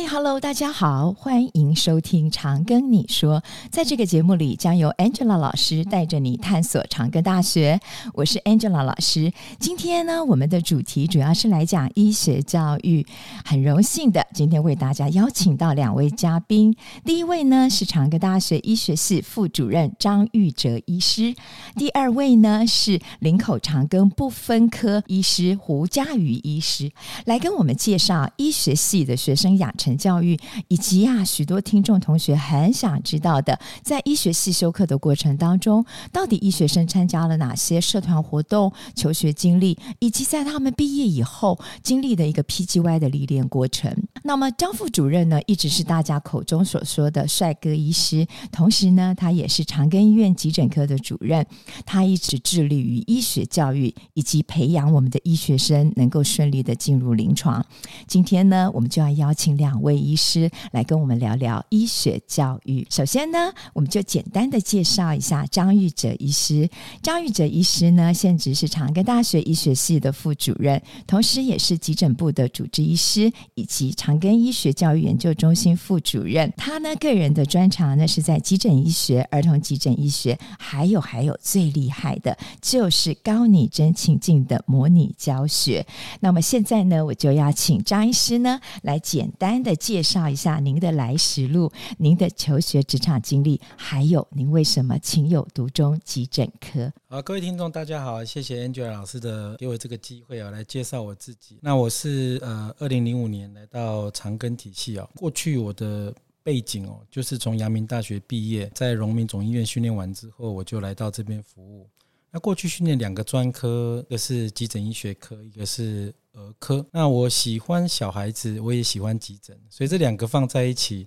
嗨，Hello，大家好，欢迎收听长庚你说。在这个节目里，将由 Angela 老师带着你探索长庚大学。我是 Angela 老师。今天呢，我们的主题主要是来讲医学教育。很荣幸的，今天为大家邀请到两位嘉宾。第一位呢是长庚大学医学系副主任张玉哲医师，第二位呢是林口长庚不分科医师胡佳瑜医师，来跟我们介绍医学系的学生养成教育，以及啊，许多听众同学很想知道的，在医学系修课的过程当中，到底医学生参加了哪些社团活动、求学经历，以及在他们毕业以后经历的一个 PGY 的历练过程。那么张副主任呢，一直是大家口中所说的帅哥医师，同时呢，他也是长庚医院急诊科的主任，他一直致力于医学教育以及培养我们的医学生能够顺利的进入临床。今天呢，我们就要邀请两。两位医师来跟我们聊聊医学教育。首先呢，我们就简单的介绍一下张玉哲医师。张玉哲医师呢，现职是长庚大学医学系的副主任，同时也是急诊部的主治医师，以及长庚医学教育研究中心副主任。他呢，个人的专长呢是在急诊医学、儿童急诊医学，还有还有最厉害的就是高拟真情境的模拟教学。那么现在呢，我就要请张医师呢来简单。的介绍一下您的来时路，您的求学职场经历，还有您为什么情有独钟急诊科？好，各位听众大家好，谢谢 Angela 老师的给我这个机会啊，来介绍我自己。那我是呃，二零零五年来到长庚体系啊。过去我的背景哦，就是从阳明大学毕业，在荣民总医院训练完之后，我就来到这边服务。那过去训练两个专科，一个是急诊医学科，一个是儿科。那我喜欢小孩子，我也喜欢急诊，所以这两个放在一起，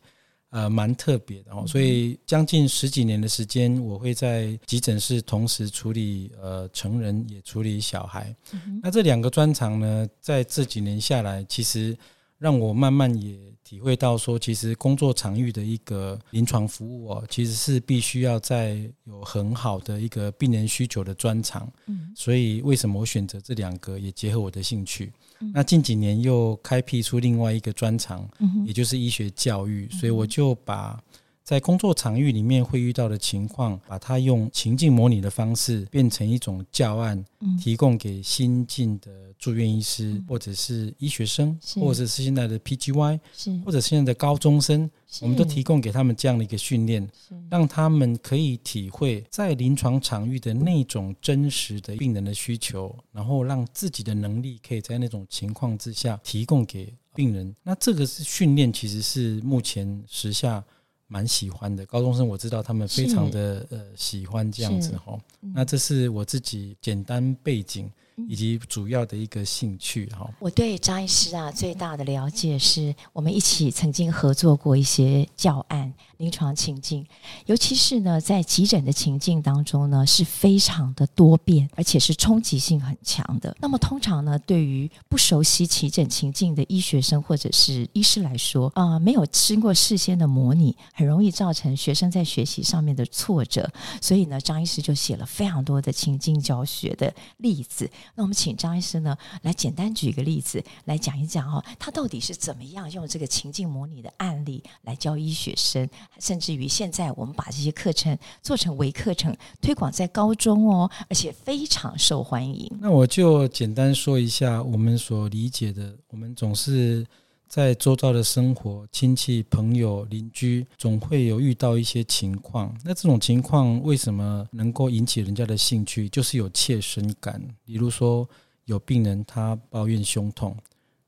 呃，蛮特别的哦。所以将近十几年的时间，我会在急诊室同时处理呃成人，也处理小孩。那这两个专长呢，在这几年下来，其实让我慢慢也。体会到说，其实工作场域的一个临床服务哦，其实是必须要在有很好的一个病人需求的专长。嗯，所以为什么我选择这两个，也结合我的兴趣。那近几年又开辟出另外一个专长，也就是医学教育，所以我就把。在工作场域里面会遇到的情况，把它用情境模拟的方式变成一种教案，提供给新进的住院医师，或者是医学生，或者是现在的 PGY，或者是现在的高中生，我们都提供给他们这样的一个训练，让他们可以体会在临床场域的那种真实的病人的需求，然后让自己的能力可以在那种情况之下提供给病人。那这个是训练，其实是目前时下。蛮喜欢的，高中生我知道他们非常的呃喜欢这样子哈。那这是我自己简单背景。以及主要的一个兴趣哈，我对张医师啊最大的了解是我们一起曾经合作过一些教案、临床情境，尤其是呢在急诊的情境当中呢是非常的多变，而且是冲击性很强的。那么通常呢，对于不熟悉急诊情境的医学生或者是医师来说啊、没有经过事先的模拟，很容易造成学生在学习上面的挫折。所以呢，张医师就写了非常多的情境教学的例子。那我们请张医师呢来简单举一个例子来讲一讲哦，他到底是怎么样用这个情境模拟的案例来教医学生，甚至于现在我们把这些课程做成微课程推广在高中哦，而且非常受欢迎。那我就简单说一下我们所理解的，我们总是。在周遭的生活，亲戚、朋友、邻居，总会有遇到一些情况。那这种情况为什么能够引起人家的兴趣？就是有切身感。比如说，有病人他抱怨胸痛，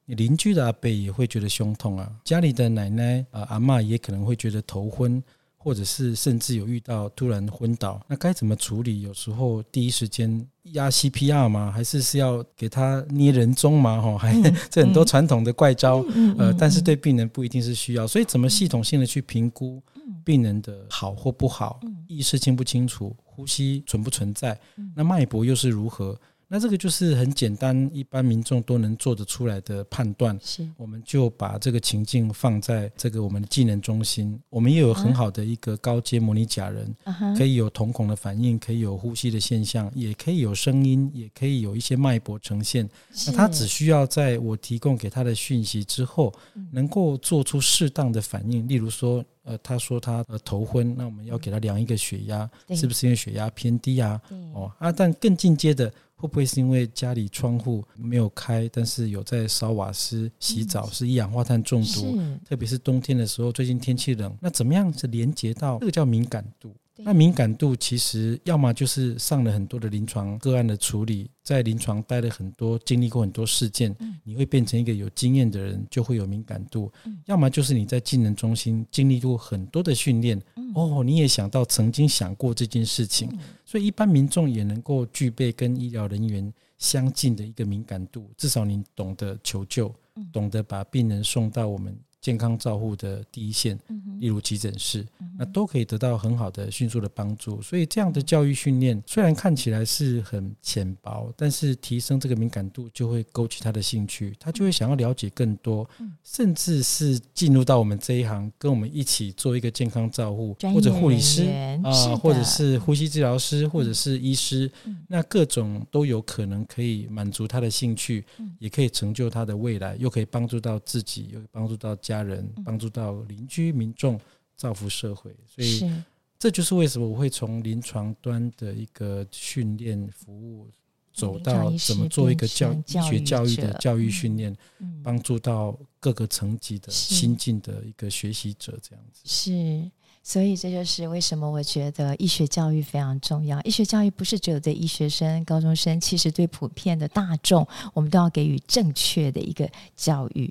你邻居的阿伯也会觉得胸痛啊，家里的奶奶、呃、阿嬷也可能会觉得头昏。或者是甚至有遇到突然昏倒，那该怎么处理？有时候第一时间压 CPR 吗？还是是要给他捏人中吗？哈，还 这很多传统的怪招，呃，但是对病人不一定是需要，所以怎么系统性的去评估病人的好或不好，意识清不清楚，呼吸存不存在，那脉搏又是如何？那这个就是很简单，一般民众都能做得出来的判断。是，我们就把这个情境放在这个我们的技能中心，我们也有很好的一个高阶模拟假人，可以有瞳孔的反应，可以有呼吸的现象，也可以有声音，也可以有一些脉搏呈现。那他只需要在我提供给他的讯息之后，能够做出适当的反应。例如说，呃，他说他呃头昏，那我们要给他量一个血压，是不是因为血压偏低啊？哦啊，但更进阶的。会不会是因为家里窗户没有开，但是有在烧瓦斯洗澡，是一氧化碳中毒？特别是冬天的时候，最近天气冷，那怎么样是连接到这个叫敏感度？那敏感度其实要么就是上了很多的临床个案的处理，在临床待了很多，经历过很多事件，你会变成一个有经验的人，就会有敏感度。要么就是你在技能中心经历过很多的训练，哦，你也想到曾经想过这件事情，所以一般民众也能够具备跟医疗人员相近的一个敏感度，至少你懂得求救，懂得把病人送到我们。健康照护的第一线，例如急诊室，那都可以得到很好的、迅速的帮助。所以这样的教育训练虽然看起来是很浅薄，但是提升这个敏感度，就会勾起他的兴趣，他就会想要了解更多，甚至是进入到我们这一行，跟我们一起做一个健康照护，或者护理师啊，或者是呼吸治疗师，或者是医师，那各种都有可能可以满足他的兴趣，也可以成就他的未来，又可以帮助到自己，又帮助到家。家人帮助到邻居民众，造福社会，所以这就是为什么我会从临床端的一个训练服务，走到怎么做一个教医学教育的教育训练，帮助到各个层级的新进的一个学习者，这样子。是。所以这就是为什么我觉得医学教育非常重要。医学教育不是只有对医学生、高中生，其实对普遍的大众，我们都要给予正确的一个教育。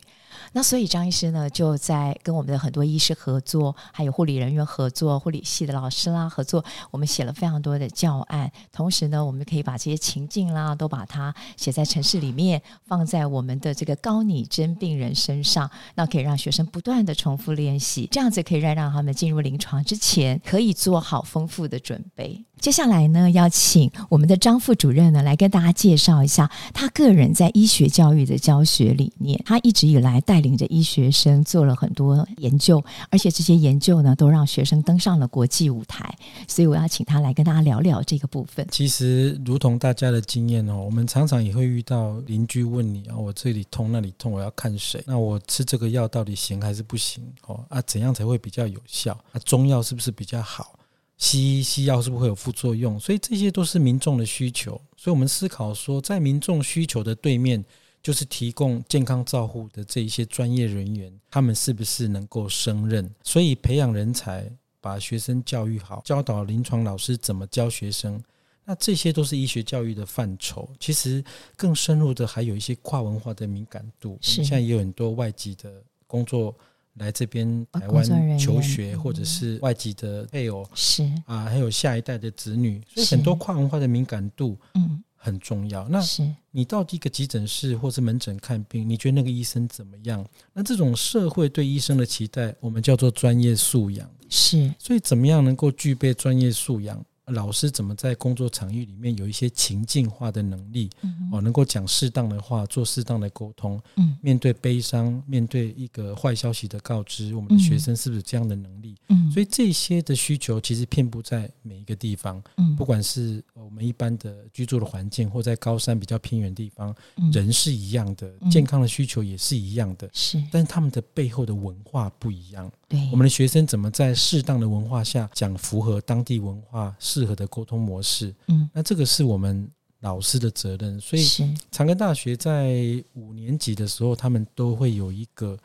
那所以张医师呢，就在跟我们的很多医师合作，还有护理人员合作，护理系的老师啦合作，我们写了非常多的教案。同时呢，我们可以把这些情境啦，都把它写在程式里面，放在我们的这个高拟真病人身上，那可以让学生不断的重复练习，这样子可以让让他们进入临床之前，可以做好丰富的准备。接下来呢，要请我们的张副主任呢来跟大家介绍一下他个人在医学教育的教学理念。他一直以来带领着医学生做了很多研究，而且这些研究呢都让学生登上了国际舞台。所以我要请他来跟大家聊聊这个部分。其实，如同大家的经验哦，我们常常也会遇到邻居问你啊，我这里痛那里痛，我要看谁？那我吃这个药到底行还是不行？哦啊，怎样才会比较有效？啊，中药是不是比较好？西医西药是不是会有副作用？所以这些都是民众的需求。所以我们思考说，在民众需求的对面，就是提供健康照护的这一些专业人员，他们是不是能够胜任？所以培养人才，把学生教育好，教导临床老师怎么教学生，那这些都是医学教育的范畴。其实更深入的还有一些跨文化的敏感度。现在也有很多外籍的工作。来这边台湾求学，或者是外籍的配偶是啊，还有下一代的子女，所以很多跨文化的敏感度嗯很重要。那你到一个急诊室或是门诊看病，你觉得那个医生怎么样？那这种社会对医生的期待，我们叫做专业素养。是，所以怎么样能够具备专业素养？老师怎么在工作场域里面有一些情境化的能力？哦，能够讲适当的话，做适当的沟通。嗯，面对悲伤，面对一个坏消息的告知，我们的学生是不是有这样的能力？嗯，所以这些的需求其实遍布在每一个地方。嗯，不管是我们一般的居住的环境，或在高山比较偏远地方，人是一样的，健康的需求也是一样的。是，但是他们的背后的文化不一样。对，我们的学生怎么在适当的文化下讲符合当地文化适合的沟通模式？嗯，那这个是我们老师的责任。所以，长庚大学在五年级的时候，他们都会有一个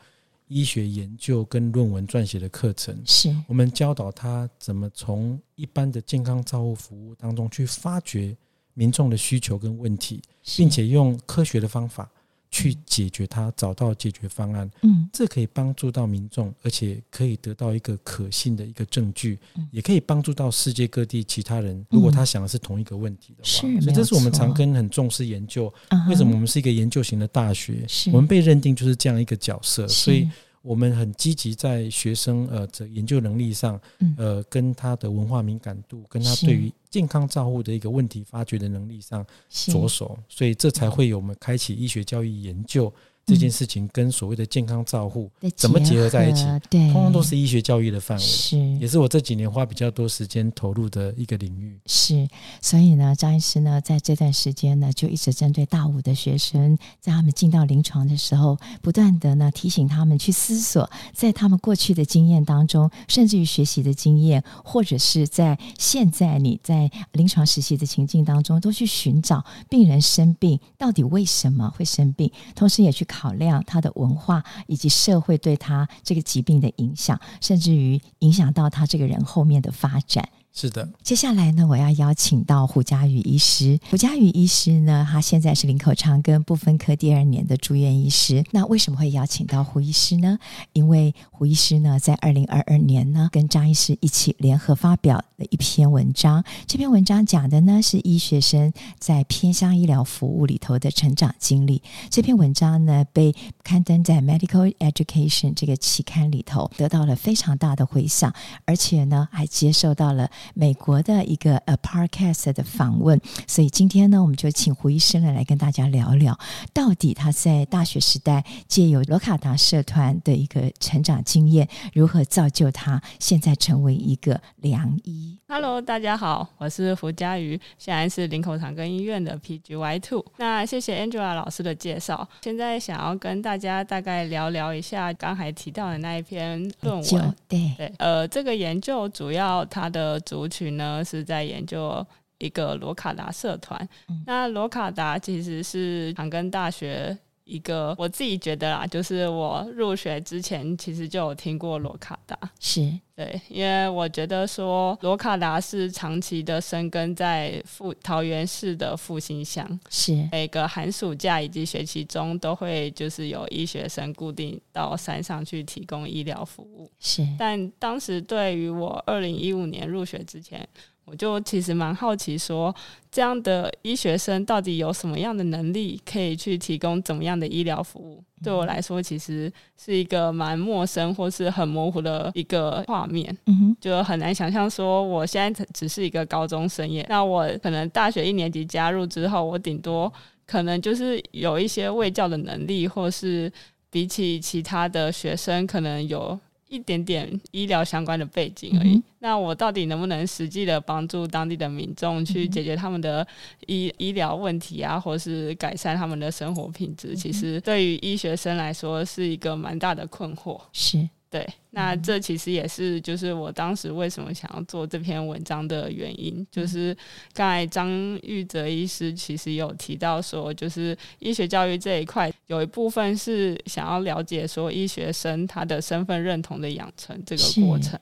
医学研究跟论文撰写的课程。是，我们教导他怎么从一般的健康照护服务当中去发掘民众的需求跟问题，并且用科学的方法。去解决它，找到解决方案。嗯，这可以帮助到民众，而且可以得到一个可信的一个证据，也可以帮助到世界各地其他人。如果他想的是同一个问题的话，所以这是我们常跟很重视研究。为什么我们是一个研究型的大学？我们被认定就是这样一个角色，所以。我们很积极在学生呃的研究能力上，呃，跟他的文化敏感度，跟他对于健康照护的一个问题发掘的能力上着手，所以这才会有我们开启医学教育研究。这件事情跟所谓的健康照护怎么结合在一起？对，通通都是医学教育的范围，是，也是我这几年花比较多时间投入的一个领域。是，所以呢，张医师呢，在这段时间呢，就一直针对大五的学生，在他们进到临床的时候，不断的呢提醒他们去思索，在他们过去的经验当中，甚至于学习的经验，或者是在现在你在临床实习的情境当中，都去寻找病人生病到底为什么会生病，同时也去考。考量他的文化以及社会对他这个疾病的影响，甚至于影响到他这个人后面的发展。是的，接下来呢，我要邀请到胡家宇医师。胡家宇医师呢，他现在是林口长庚不分科第二年的住院医师。那为什么会邀请到胡医师呢？因为胡医师呢，在二零二二年呢，跟张医师一起联合发表了一篇文章。这篇文章讲的呢，是医学生在偏乡医疗服务里头的成长经历。这篇文章呢，被刊登在《Medical Education》这个期刊里头，得到了非常大的回响，而且呢，还接受到了。美国的一个呃 Podcast 的访问，所以今天呢，我们就请胡医生来来跟大家聊聊，到底他在大学时代借由罗卡达社团的一个成长经验，如何造就他现在成为一个良医。Hello，大家好，我是胡佳瑜，现在是林口长庚医院的 PGY Two。那谢谢 Angela 老师的介绍，现在想要跟大家大概聊聊一下刚才提到的那一篇论文。对对，呃，这个研究主要它的主族群呢是在研究一个罗卡达社团。嗯、那罗卡达其实是长庚大学一个，我自己觉得啦，就是我入学之前其实就有听过罗卡达。是对，因为我觉得说罗卡达是长期的生根在富桃园市的复兴乡，是每个寒暑假以及学期中都会就是有医学生固定到山上去提供医疗服务。是，但当时对于我二零一五年入学之前。我就其实蛮好奇，说这样的医学生到底有什么样的能力，可以去提供怎么样的医疗服务？嗯、对我来说，其实是一个蛮陌生或是很模糊的一个画面。嗯哼，就很难想象说，我现在只是一个高中生耶，那我可能大学一年级加入之后，我顶多可能就是有一些卫教的能力，或是比起其他的学生，可能有。一点点医疗相关的背景而已。嗯、那我到底能不能实际的帮助当地的民众去解决他们的医医疗问题啊，或是改善他们的生活品质？嗯、其实对于医学生来说是一个蛮大的困惑。是。对，那这其实也是就是我当时为什么想要做这篇文章的原因，就是刚才张玉泽医师其实有提到说，就是医学教育这一块有一部分是想要了解说医学生他的身份认同的养成这个过程。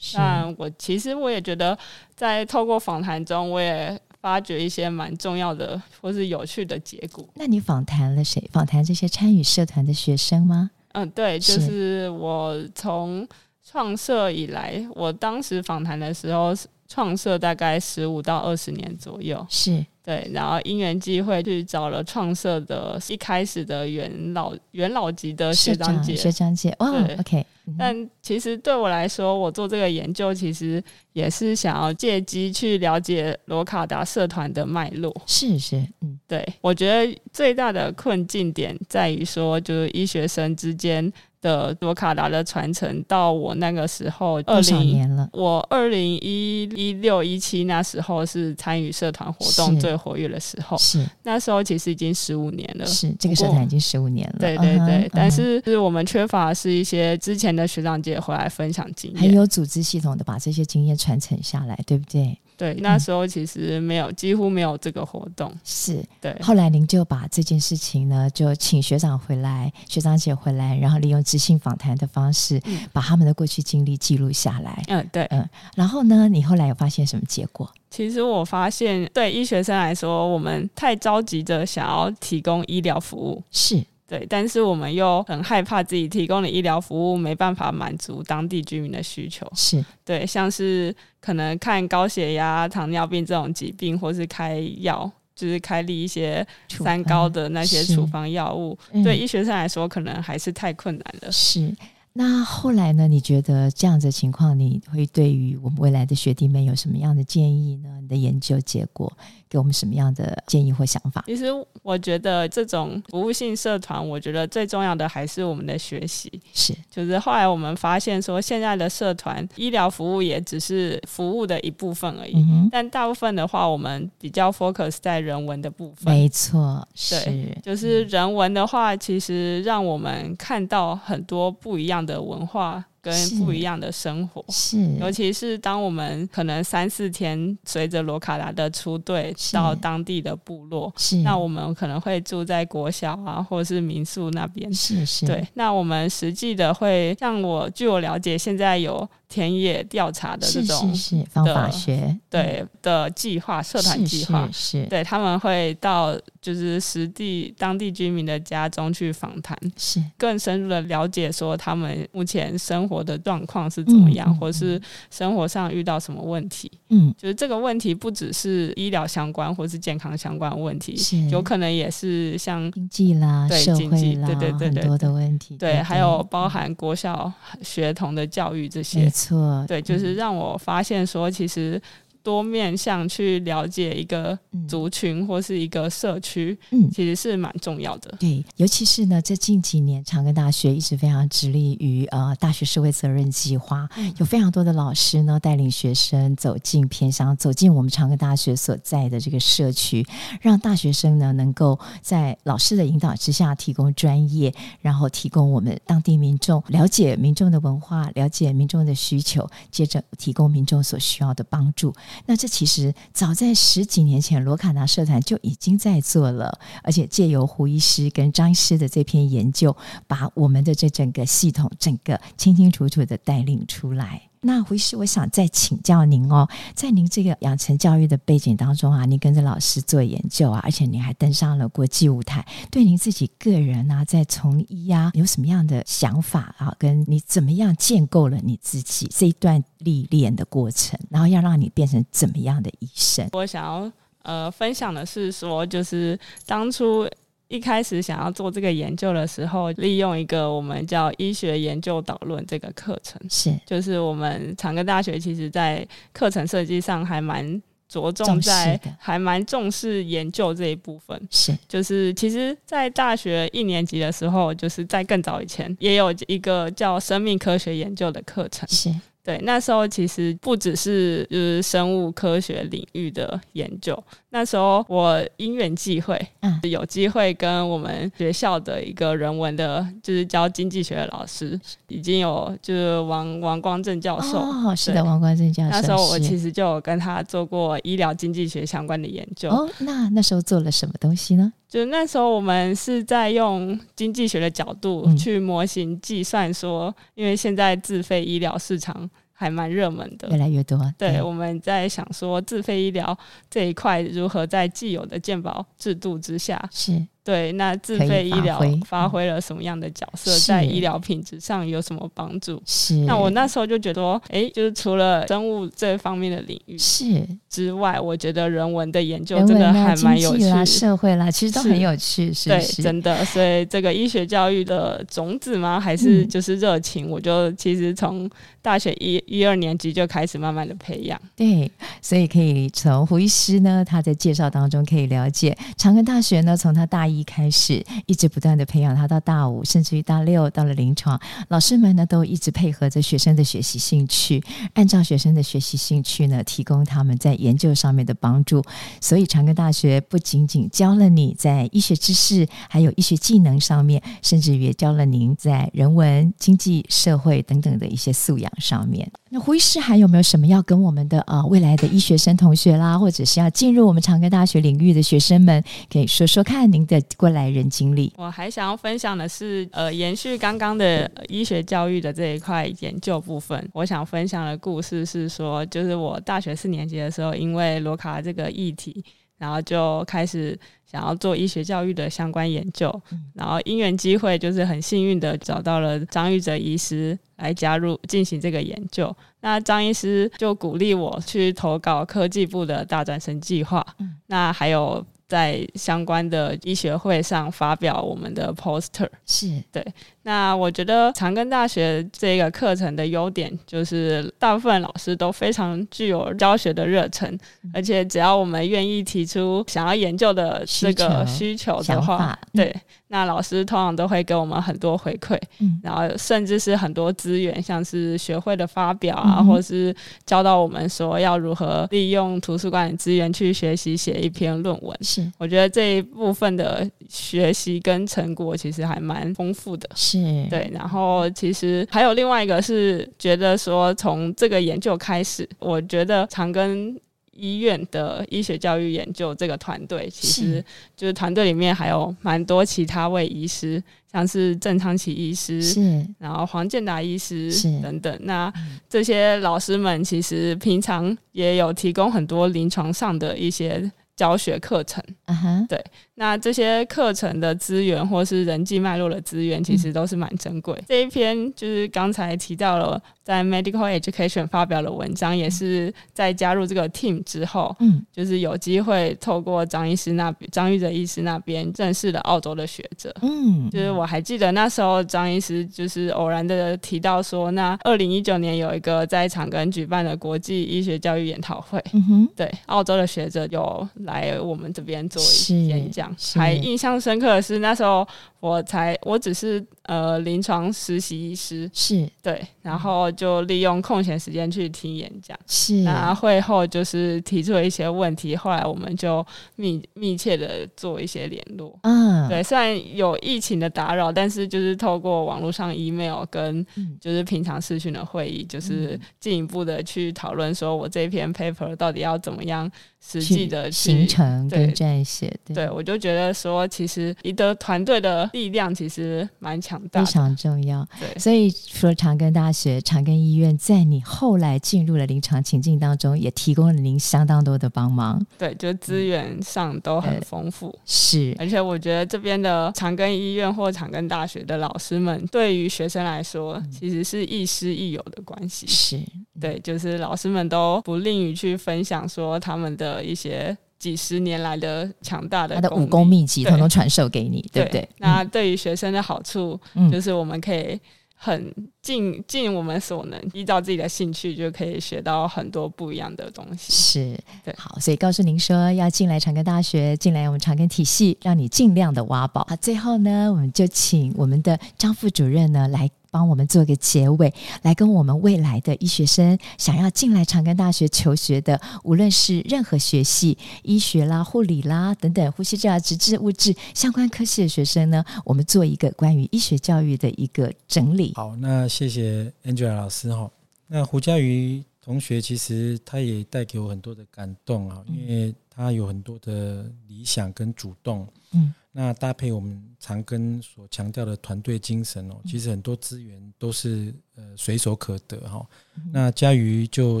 那我其实我也觉得，在透过访谈中，我也发掘一些蛮重要的或是有趣的结果。那你访谈了谁？访谈这些参与社团的学生吗？嗯，对，就是我从创社以来，我当时访谈的时候，创社大概十五到二十年左右，是对，然后因缘际会去找了创社的一开始的元老元老级的学长姐，学长姐，哦对，OK。但其实对我来说，我做这个研究，其实也是想要借机去了解罗卡达社团的脉络。是是，嗯，对，我觉得最大的困境点在于说，就是医学生之间。的罗卡达的传承到我那个时候，多少年了？我二零一一六一七那时候是参与社团活动最活跃的时候，是那时候其实已经十五年了，是这个社团已经十五年了。对对对，uh 但是是我们缺乏是一些之前的学长姐回来分享经验，很有组织系统的把这些经验传承下来，对不对？对，那时候其实没有，嗯、几乎没有这个活动。是，对。后来您就把这件事情呢，就请学长回来，学长姐回来，然后利用即兴访谈的方式，嗯、把他们的过去经历记录下来。嗯，对，嗯。然后呢，你后来有发现什么结果？其实我发现，对医学生来说，我们太着急着想要提供医疗服务。是。对，但是我们又很害怕自己提供的医疗服务没办法满足当地居民的需求。是对，像是可能看高血压、糖尿病这种疾病，或是开药，就是开立一些三高的那些处方药物，对医学生来说可能还是太困难了。是。那后来呢？你觉得这样子的情况，你会对于我们未来的学弟们有什么样的建议呢？你的研究结果给我们什么样的建议或想法？其实我觉得这种服务性社团，我觉得最重要的还是我们的学习。是，就是后来我们发现说，现在的社团医疗服务也只是服务的一部分而已。嗯、但大部分的话，我们比较 focus 在人文的部分。没错，对，是，就是人文的话，其实让我们看到很多不一样的文化。跟不一样的生活，是，尤其是当我们可能三四天随着罗卡达的出队到当地的部落，是，那我们可能会住在国小啊，或者是民宿那边，是是，对，那我们实际的会，像我据我了解，现在有。田野调查的这种是是是方法学对的计划，社团计划对，他们会到就是实地当地居民的家中去访谈，是。更深入的了解说他们目前生活的状况是怎么样，嗯、或是生活上遇到什么问题。嗯，就是这个问题不只是医疗相关或是健康相关问题，是有可能也是像经济啦、对经济对对对对很多的问题，对，对还有包含国小学童的教育这些。错，对，就是让我发现说，其实多面向去了解一个族群或是一个社区，嗯，其实是蛮重要的。对，尤其是呢，这近几年长庚大学一直非常致力于呃大学社会责任计划，有非常多的老师呢带领学生走进偏乡，走进我们长庚大学所在的这个社区，让大学生呢能够在老师的引导之下提供专业，然后提供我们当地民众了解民众的文化，了解民众的需求，接着提供民众所需要的帮助。那这其实早在十几年前，罗卡纳社团就已经在做了，而且借由胡医师跟张医师的这篇研究，把我们的这整个系统，整个清清楚楚的带领出来。那胡医师，我想再请教您哦，在您这个养成教育的背景当中啊，您跟着老师做研究啊，而且您还登上了国际舞台，对您自己个人啊，在从医啊，有什么样的想法啊？跟你怎么样建构了你自己这一段历练的过程，然后要让你变成怎么样的医生？我想要呃分享的是说，就是当初。一开始想要做这个研究的时候，利用一个我们叫医学研究导论这个课程，是就是我们长庚大学其实在课程设计上还蛮着重在，还蛮重视研究这一部分。是就是其实，在大学一年级的时候，就是在更早以前，也有一个叫生命科学研究的课程。是。对，那时候其实不只是就是生物科学领域的研究。那时候我因缘际会，嗯，有机会跟我们学校的一个人文的，就是教经济学的老师，已经有就是王王光正教授。哦，是的，王光正教授。那时候我其实就有跟他做过医疗经济学相关的研究。哦，那那时候做了什么东西呢？就那时候我们是在用经济学的角度去模型计算说，嗯，因为现在自费医疗市场。还蛮热门的，越来越多。对，对，我们在想说自费医疗这一块如何在既有的健保制度之下是。对，那自费医疗发挥了什么样的角色，在医疗品质上有什么帮助？是。那我那时候就觉得说，哎，就是除了生物这方面的领域是之外，我觉得人文的研究真的还蛮有趣，啦社会啦，其实都很有趣。是，对，真的。所以这个医学教育的种子吗？还是就是热情？嗯、我就其实从大学一一二年级就开始慢慢的培养。对，所以可以从胡医师呢，他在介绍当中可以了解长庚大学呢，从他大一。开始一直不断的培养他，到大五甚至于大六到了临床，老师们呢都一直配合着学生的学习兴趣，按照学生的学习兴趣呢，提供他们在研究上面的帮助。所以长庚大学不仅仅教了你在医学知识，还有医学技能上面，甚至于也教了您在人文、经济、社会等等的一些素养上面。那胡医师还有没有什么要跟我们的呃未来的医学生同学啦，或者是要进入我们长庚大学领域的学生们，可以说说看您的过来人经历？我还想要分享的是，呃，延续刚刚的医学教育的这一块研究部分，我想分享的故事是说，就是我大学四年级的时候，因为罗卡这个议题，然后就开始想要做医学教育的相关研究，然后因缘机会，就是很幸运的找到了张玉哲医师。来加入进行这个研究，那张医师就鼓励我去投稿科技部的大专生计划，嗯、那还有在相关的医学会上发表我们的 poster，是。对。那我觉得长庚大学这个课程的优点就是，大部分老师都非常具有教学的热忱，嗯、而且只要我们愿意提出想要研究的这个需求的话，对。嗯那老师通常都会给我们很多回馈，嗯，然后甚至是很多资源，像是学会的发表啊，嗯、或是教到我们说要如何利用图书馆的资源去学习写一篇论文。是，我觉得这一部分的学习跟成果其实还蛮丰富的。是，对。然后其实还有另外一个是觉得说，从这个研究开始，我觉得长庚。医院的医学教育研究这个团队，其实就是团队里面还有蛮多其他位医师，像是郑昌奇医师，是，然后黄建达医师等等。那这些老师们其实平常也有提供很多临床上的一些教学课程。嗯哼，对。那这些课程的资源或是人际脉络的资源，其实都是蛮珍贵。这一篇就是刚才提到了。在 Medical Education 发表了文章，也是在加入这个 team 之后，嗯，就是有机会透过张医师那边，张玉哲医师那边认识了澳洲的学者，嗯，就是我还记得那时候张医师就是偶然的提到说，那二零一九年有一个在场跟举办的国际医学教育研讨会，嗯哼，对，澳洲的学者有来我们这边做演讲，还印象深刻的是那时候。我才，我只是呃临床实习医师，是对，然后就利用空闲时间去听演讲，是。那会后就是提出了一些问题，后来我们就密密切的做一些联络，嗯，对。虽然有疫情的打扰，但是就是透过网络上 email 跟就是平常视讯的会议，就是进一步的去讨论，说我这篇 paper 到底要怎么样。实际的行程跟撰写，对，对，我就觉得说，其实一个团队的力量其实蛮强大，非常重要。对，所以说长庚大学、长庚医院在你后来进入了临床情境当中，也提供了您相当多的帮忙。对，就资源上都很丰富。是，而且我觉得这边的长庚医院或长庚大学的老师们，对于学生来说，其实是亦师亦友的关系。是，对，就是老师们都不吝于去分享说他们的。一些几十年来的强大的他的武功秘籍，统统传授给你，对不对？对，那对于学生的好处，嗯，就是我们可以很尽尽我们所能，依照自己的兴趣，就可以学到很多不一样的东西。是，对，好，所以告诉您说，要进来长庚大学，进来我们长庚体系，让你尽量的挖宝。好，最后呢，我们就请我们的张副主任呢来。帮我们做个结尾，来跟我们未来的医学生想要进来长庚大学求学的，无论是任何学系，医学啦、护理啦等等，呼吸治疗、职治、物质相关科系的学生呢，我们做一个关于医学教育的一个整理。好，那谢谢 Angela 老师哈。那胡佳瑜同学其实他也带给我很多的感动啊，因为他有很多的理想跟主动。嗯。那搭配我们常跟所强调的团队精神哦，其实很多资源都是呃随手可得哈。那嘉瑜就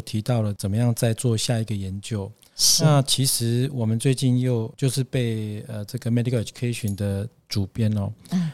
提到了怎么样再做下一个研究。那其实我们最近又就是被呃这个 Medical Education 的。主编哦，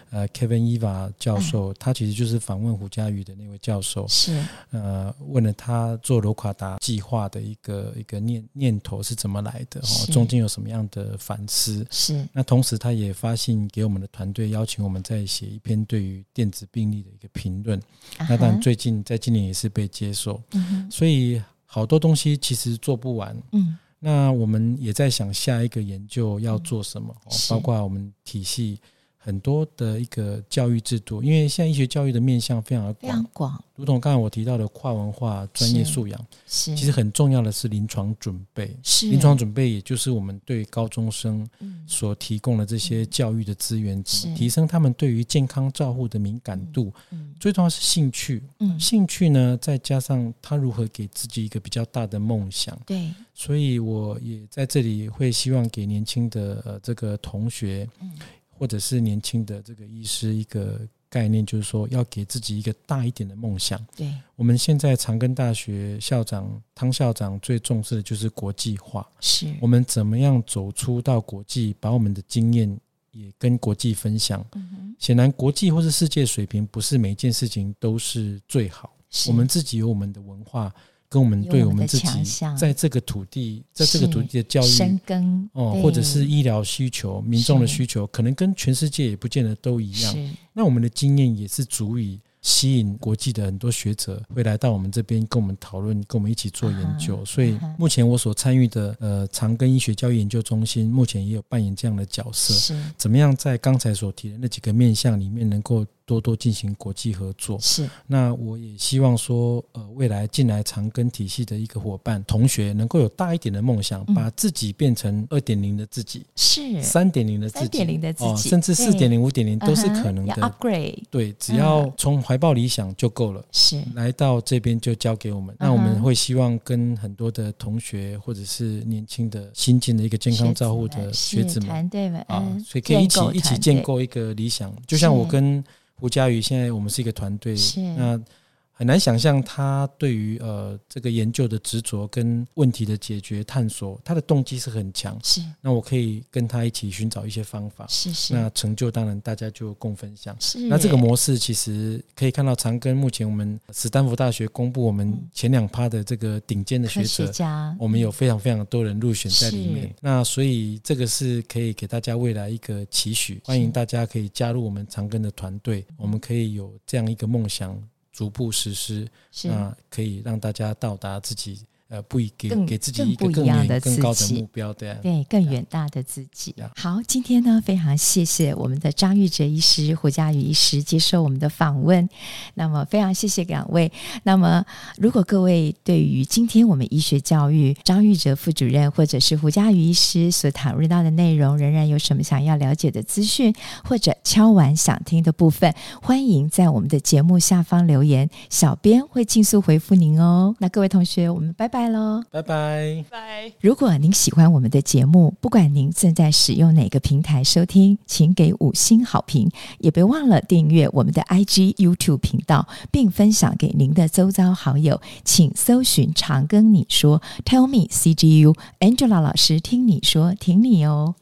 呃，Kevin Eva 教授，他其实就是访问胡佳瑜的那位教授，是呃，问了他做罗卡达计划的一个一个念念头是怎么来的哦，中间有什么样的反思？是那同时他也发信给我们的团队，邀请我们再写一篇对于电子病历的一个评论。那当然最近在今年也是被接受，所以好多东西其实做不完。嗯。那我们也在想下一个研究要做什么，包括我们体系很多的一个教育制度，因为现在医学教育的面向非常的广，广，如同刚才我提到的跨文化专业素养，是，其实很重要的是临床准备，是，临床准备也就是我们对高中生所提供的这些教育的资源，提升他们对于健康照护的敏感度，最重要是兴趣，兴趣呢再加上他如何给自己一个比较大的梦想，对。所以我也在这里会希望给年轻的呃这个同学，或者是年轻的这个医师一个概念，就是说要给自己一个大一点的梦想。对，我们现在长庚大学校长汤校长最重视的就是国际化。是，我们怎么样走出到国际，把我们的经验也跟国际分享。显然，国际或是世界水平不是每一件事情都是最好。我们自己有我们的文化。跟我们对我们自己在这个土地，在这个土地的教育深耕哦，或者是医疗需求、民众的需求，可能跟全世界也不见得都一样。那我们的经验也是足以。吸引国际的很多学者会来到我们这边跟我们讨论，跟我们一起做研究。所以目前我所参与的呃长庚医学教育研究中心，目前也有扮演这样的角色。是，怎么样在刚才所提的那几个面向里面能够。多多进行国际合作。是，那我也希望说，呃，未来进来长庚体系的一个伙伴同学，能够有大一点的梦想，把自己变成二点零的自己，是三点零的自己，三点零的自己，甚至四点零、五点零都是可能的。upgrade，对，只要从怀抱理想就够了。是，来到这边就交给我们。那我们会希望跟很多的同学或者是年轻的新进的一个健康照护的学子们团队们啊，所以可以一起一起建构一个理想。就像我跟胡佳宇，现在我们是一个团队，那。很难想象他对于呃这个研究的执着跟问题的解决探索，他的动机是很强。是，那我可以跟他一起寻找一些方法。是是，那成就当然大家就共分享。是，那这个模式其实可以看到长庚目前我们史丹福大学公布我们前两趴的这个顶尖的学者，我们有非常非常多人入选在里面。那所以这个是可以给大家未来一个期许，欢迎大家可以加入我们长庚的团队，我们可以有这样一个梦想。逐步实施，那可以让大家到达自己。呃，不一给给自己一个更远、更高的目标，对对，更远大的自己。好，今天呢，非常谢谢我们的张玉哲医师、胡佳宇医师接受我们的访问。那么，非常谢谢两位。那么，如果各位对于今天我们医学教育张玉哲副主任或者是胡佳宇医师所讨论到的内容，仍然有什么想要了解的资讯，或者敲完想听的部分，欢迎在我们的节目下方留言，小编会尽速回复您哦。那各位同学，我们拜拜。拜喽，拜拜拜。如果您喜欢我们的节目，不管您正在使用哪个平台收听，请给五星好评，也别忘了订阅我们的 IG、YouTube 频道，并分享给您的周遭好友。请搜寻“常跟你说 ”，Tell me CGU，Angela 老师听你说，听你哦。